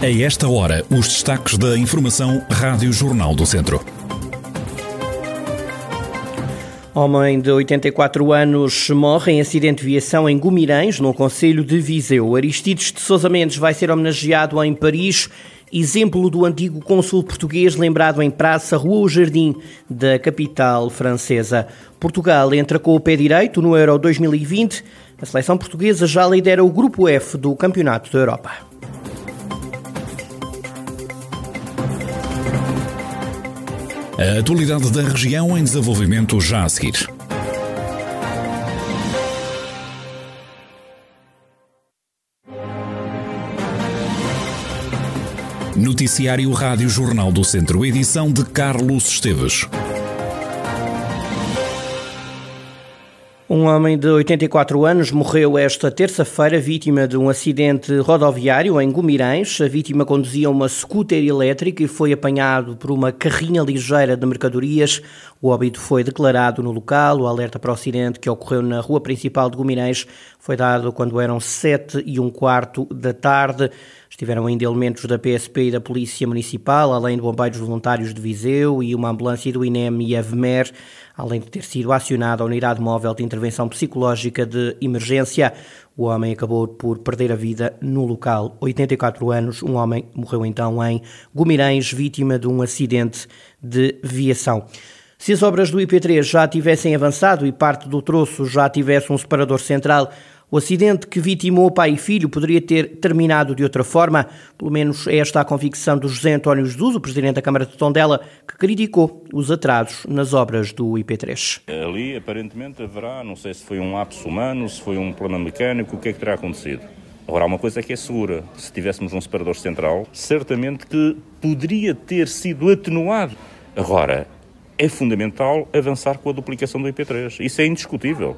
A esta hora, os destaques da Informação Rádio Jornal do Centro. Homem de 84 anos morre em acidente de viação em Gumirães, no Conselho de Viseu. Aristides de Sousa Mendes vai ser homenageado em Paris, exemplo do antigo cônsul português lembrado em Praça Rua o Jardim, da capital francesa. Portugal entra com o pé direito no Euro 2020. A seleção portuguesa já lidera o grupo F do Campeonato da Europa. A atualidade da região em desenvolvimento já a seguir. Noticiário Rádio Jornal do Centro, edição de Carlos Esteves. Um homem de 84 anos morreu esta terça-feira vítima de um acidente rodoviário em Gumirães. A vítima conduzia uma scooter elétrica e foi apanhado por uma carrinha ligeira de mercadorias. O óbito foi declarado no local. O alerta para o acidente que ocorreu na rua principal de Gumirães foi dado quando eram sete e um quarto da tarde. Estiveram ainda elementos da PSP e da Polícia Municipal, além de bombeiros voluntários de Viseu e uma ambulância do INEM e AVMER, além de ter sido acionada a Unidade Móvel de Intervenção Psicológica de Emergência. O homem acabou por perder a vida no local. 84 anos, um homem morreu então em Gumirães, vítima de um acidente de viação. Se as obras do IP3 já tivessem avançado e parte do troço já tivesse um separador central, o acidente que vitimou pai e filho poderia ter terminado de outra forma, pelo menos é esta a convicção do José António Jesus, o presidente da Câmara de Tondela, que criticou os atrasos nas obras do IP3. Ali, aparentemente, haverá, não sei se foi um lapso humano, se foi um problema mecânico, o que é que terá acontecido. Agora, há uma coisa que é segura: se tivéssemos um separador central, certamente que poderia ter sido atenuado. Agora, é fundamental avançar com a duplicação do IP3. Isso é indiscutível.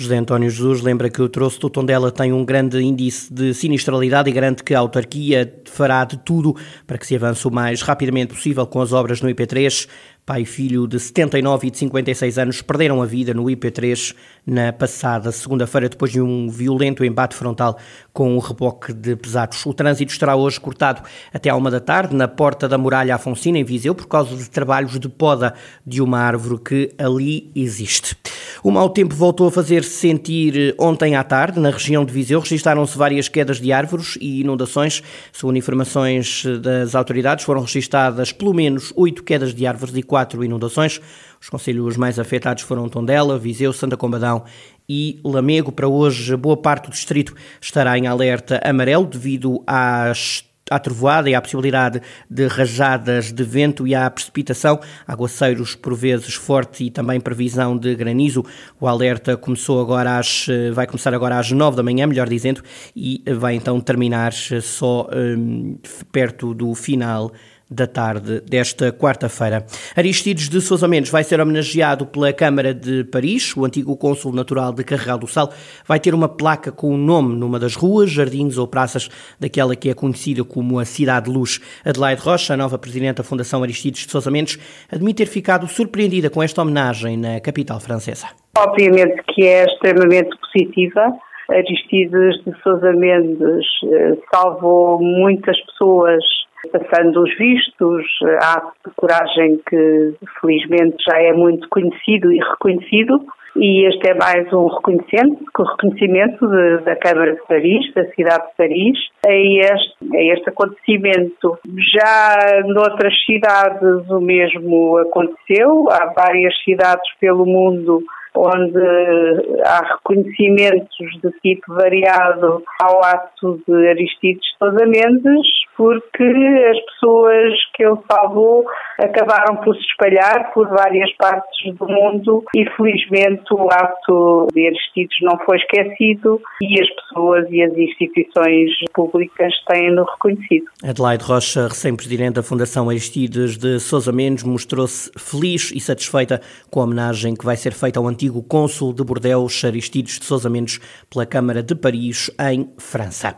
José António Jesus lembra que o troço do Tondela tem um grande índice de sinistralidade e garante que a autarquia fará de tudo para que se avance o mais rapidamente possível com as obras no IP3. Pai e filho de 79 e de 56 anos perderam a vida no IP3 na passada segunda-feira, depois de um violento embate frontal com um reboque de pesados. O trânsito estará hoje cortado até à uma da tarde na porta da Muralha Afonsina, em Viseu, por causa de trabalhos de poda de uma árvore que ali existe. O mau tempo voltou a fazer-se sentir ontem à tarde. Na região de Viseu registaram-se várias quedas de árvores e inundações. Segundo informações das autoridades, foram registadas pelo menos oito quedas de árvores e quatro inundações. Os conselhos mais afetados foram Tondela, Viseu, Santa Combadão e Lamego. Para hoje, boa parte do distrito estará em alerta amarelo devido às à trovoada e à possibilidade de rajadas de vento e à precipitação, aguaceiros por vezes forte e também previsão de granizo. O alerta começou agora às, vai começar agora às 9 da manhã, melhor dizendo, e vai então terminar só um, perto do final da tarde desta quarta-feira. Aristides de Sousa Mendes vai ser homenageado pela Câmara de Paris. O antigo cônsul natural de Carregal do Sal vai ter uma placa com o nome numa das ruas, jardins ou praças daquela que é conhecida como a Cidade Luz. Adelaide Rocha, a nova presidente da Fundação Aristides de Sousa Mendes, admite ter ficado surpreendida com esta homenagem na capital francesa. Obviamente que é extremamente positiva. Aristides de Sousa Mendes eh, salvou muitas pessoas passando os vistos, há de coragem que felizmente já é muito conhecido e reconhecido e este é mais um reconhecimento, reconhecimento de, da Câmara de Paris, da cidade de Paris, a este, a este acontecimento. Já noutras cidades o mesmo aconteceu, há várias cidades pelo mundo onde há reconhecimentos de tipo variado ao ato de Aristides Sousa Mendes, porque as pessoas que ele salvou acabaram por se espalhar por várias partes do mundo e felizmente o ato de Aristides não foi esquecido e as pessoas e as instituições públicas têm-no reconhecido. Adelaide Rocha, recém-presidente da Fundação Aristides de Sousa Mendes, mostrou-se feliz e satisfeita com a homenagem que vai ser feita ao antigo cônsul de Bordeaux, Aristides de Sousa Mendes, pela Câmara de Paris, em França.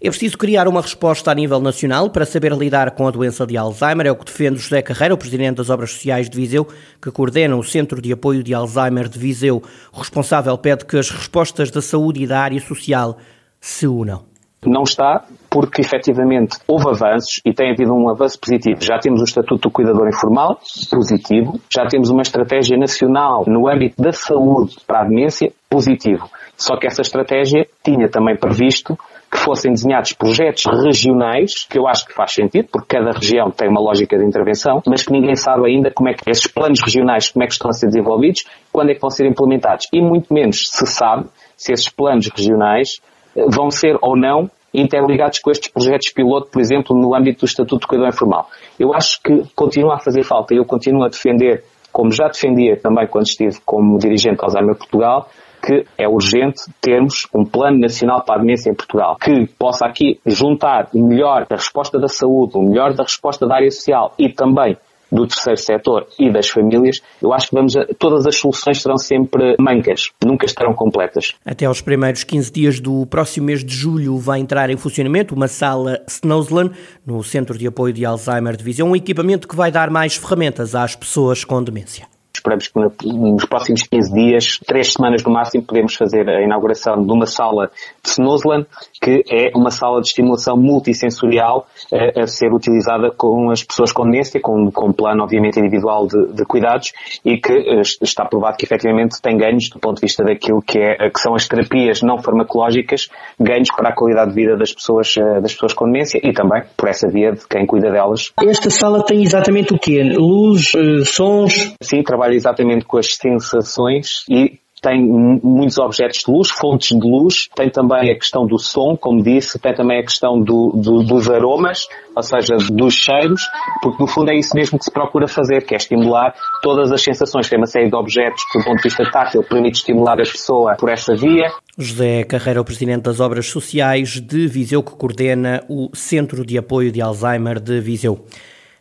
É preciso criar uma resposta a nível nacional para saber lidar com a doença de Alzheimer, é o que defende José Carreira, o presidente das Obras Sociais de Viseu, que coordena o Centro de Apoio de Alzheimer de Viseu. O responsável pede que as respostas da saúde e da área social se unam. Não está porque efetivamente houve avanços e tem havido um avanço positivo. Já temos o Estatuto do Cuidador Informal, positivo. Já temos uma estratégia nacional no âmbito da saúde para a demência, positivo. Só que essa estratégia tinha também previsto que fossem desenhados projetos regionais, que eu acho que faz sentido, porque cada região tem uma lógica de intervenção, mas que ninguém sabe ainda como é que esses planos regionais, como é que estão a ser desenvolvidos, quando é que vão ser implementados. E muito menos se sabe se esses planos regionais vão ser ou não interligados com estes projetos piloto, por exemplo, no âmbito do Estatuto de Cuidador Informal. Eu acho que continua a fazer falta e eu continuo a defender, como já defendia também quando estive como dirigente Alzheimer Portugal, que é urgente termos um plano nacional para a demência em Portugal, que possa aqui juntar o melhor da resposta da saúde, o melhor da resposta da área social e também do terceiro setor e das famílias, eu acho que vamos a, todas as soluções serão sempre mancas, nunca estarão completas. Até aos primeiros 15 dias do próximo mês de julho vai entrar em funcionamento uma sala Snowsland no Centro de Apoio de Alzheimer de Visão, um equipamento que vai dar mais ferramentas às pessoas com demência esperamos que nos próximos 15 dias, três semanas no máximo, podemos fazer a inauguração de uma sala de Snowsland, que é uma sala de estimulação multissensorial a, eh, a ser utilizada com as pessoas com demência, com, com um plano, obviamente, individual de, de cuidados e que uh, está provado que efetivamente tem ganhos do ponto de vista daquilo que, é, que são as terapias não farmacológicas, ganhos para a qualidade de vida das pessoas, uh, das pessoas com demência e também por essa via de quem cuida delas. Esta sala tem exatamente o quê? Luz, sons? Sim, trabalha exatamente com as sensações e tem muitos objetos de luz, fontes de luz, tem também a questão do som, como disse, tem também a questão do, do, dos aromas, ou seja, dos cheiros, porque no fundo é isso mesmo que se procura fazer, que é estimular todas as sensações. Tem uma série de objetos que, do ponto de vista tátil, permite estimular a pessoa por essa via. José Carreira, o Presidente das Obras Sociais de Viseu, que coordena o Centro de Apoio de Alzheimer de Viseu.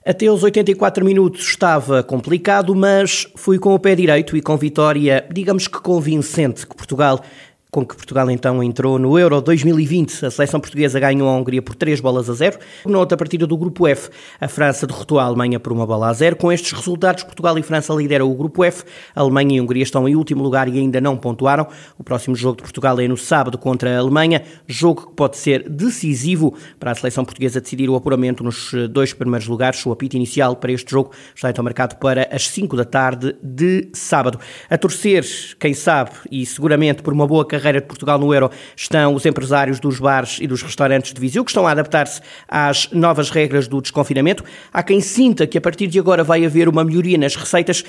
Até os 84 minutos estava complicado, mas fui com o pé direito e com vitória, digamos que convincente, que Portugal com que Portugal então entrou no Euro 2020. A seleção portuguesa ganhou a Hungria por 3 bolas a 0. Na outra partida do Grupo F, a França derrotou a Alemanha por uma bola a 0. Com estes resultados, Portugal e França lideram o Grupo F. A Alemanha e a Hungria estão em último lugar e ainda não pontuaram. O próximo jogo de Portugal é no sábado contra a Alemanha, jogo que pode ser decisivo para a seleção portuguesa decidir o apuramento nos dois primeiros lugares. O apito inicial para este jogo está então marcado para as 5 da tarde de sábado. A torcer, quem sabe, e seguramente por uma boa carreira carreira de Portugal no Euro estão os empresários dos bares e dos restaurantes de Viseu, que estão a adaptar-se às novas regras do desconfinamento. Há quem sinta que a partir de agora vai haver uma melhoria nas receitas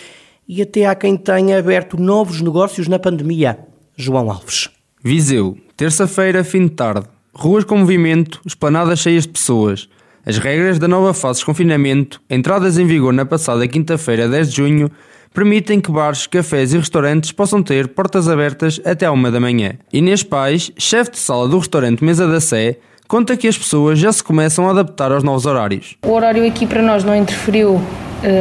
e até há quem tenha aberto novos negócios na pandemia. João Alves. Viseu, terça-feira, fim de tarde. Ruas com movimento, esplanadas cheias de pessoas. As regras da nova fase de confinamento, entradas em vigor na passada quinta-feira, 10 de junho, permitem que bares, cafés e restaurantes possam ter portas abertas até à uma da manhã. Inês Pais, chefe de sala do restaurante Mesa da Sé, conta que as pessoas já se começam a adaptar aos novos horários. O horário aqui para nós não interferiu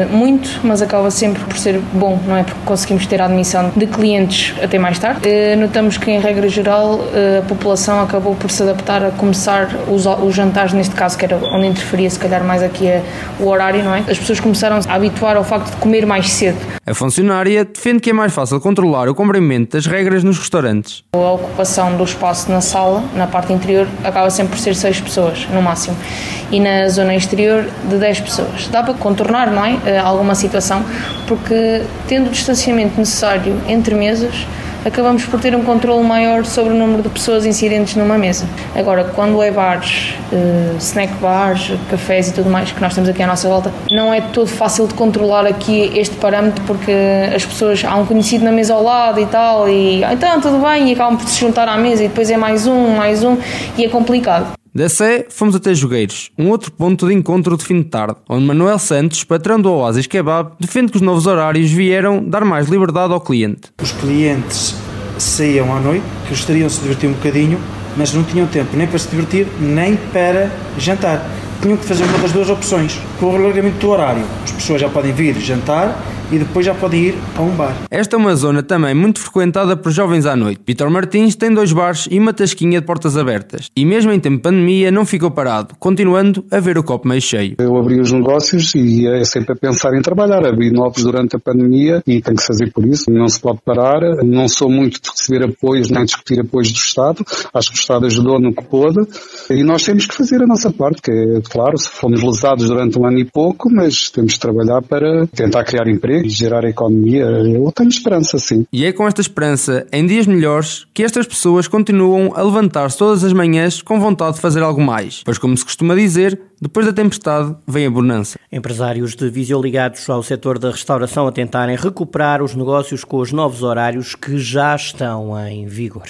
muito, mas acaba sempre por ser bom, não é? Porque conseguimos ter a admissão de clientes até mais tarde. Uh, notamos que, em regra geral, uh, a população acabou por se adaptar a começar os, os jantares, neste caso, que era onde interferia se calhar mais aqui a, o horário, não é? As pessoas começaram a habituar ao facto de comer mais cedo. A funcionária defende que é mais fácil controlar o cumprimento das regras nos restaurantes. A ocupação do espaço na sala, na parte interior, acaba sempre por ser 6 pessoas, no máximo. E na zona exterior, de 10 pessoas. Dá para contornar, não é? Eh, alguma situação, porque tendo o distanciamento necessário entre mesas, acabamos por ter um controle maior sobre o número de pessoas incidentes numa mesa. Agora, quando é bares, uh, snack bars, cafés e tudo mais que nós temos aqui à nossa volta, não é todo fácil de controlar aqui este parâmetro porque as pessoas há um conhecido na mesa ao lado e tal e ah, então tudo bem e acabam por se juntar à mesa e depois é mais um, mais um e é complicado. Da Sé, fomos até Jogueiros, um outro ponto de encontro de fim de tarde, onde Manuel Santos, patrão do Oasis Kebab, defende que os novos horários vieram dar mais liberdade ao cliente. Os clientes saíam à noite, gostariam de se divertir um bocadinho, mas não tinham tempo nem para se divertir, nem para jantar. Tinham que fazer uma das duas opções. Com o regulamento do horário, as pessoas já podem vir jantar e depois já pode ir a um bar. Esta é uma zona também muito frequentada por jovens à noite. Vitor Martins tem dois bares e uma tasquinha de portas abertas. E mesmo em tempo de pandemia não ficou parado, continuando a ver o copo meio cheio. Eu abri os negócios e é sempre a pensar em trabalhar. Abri novos durante a pandemia e tem que fazer por isso. Não se pode parar. Não sou muito de receber apoios nem discutir apoios do Estado. Acho que o Estado ajudou no que pôde e nós temos que fazer a nossa parte, que é, claro, fomos lesados durante um ano e pouco, mas temos de trabalhar para tentar criar emprego e gerar a economia. Eu tenho esperança, sim. E é com esta esperança, em dias melhores, que estas pessoas continuam a levantar-se todas as manhãs com vontade de fazer algo mais. Pois, como se costuma dizer, depois da tempestade vem a bonança. Empresários de Viseu ligados ao setor da restauração a tentarem recuperar os negócios com os novos horários que já estão em vigor.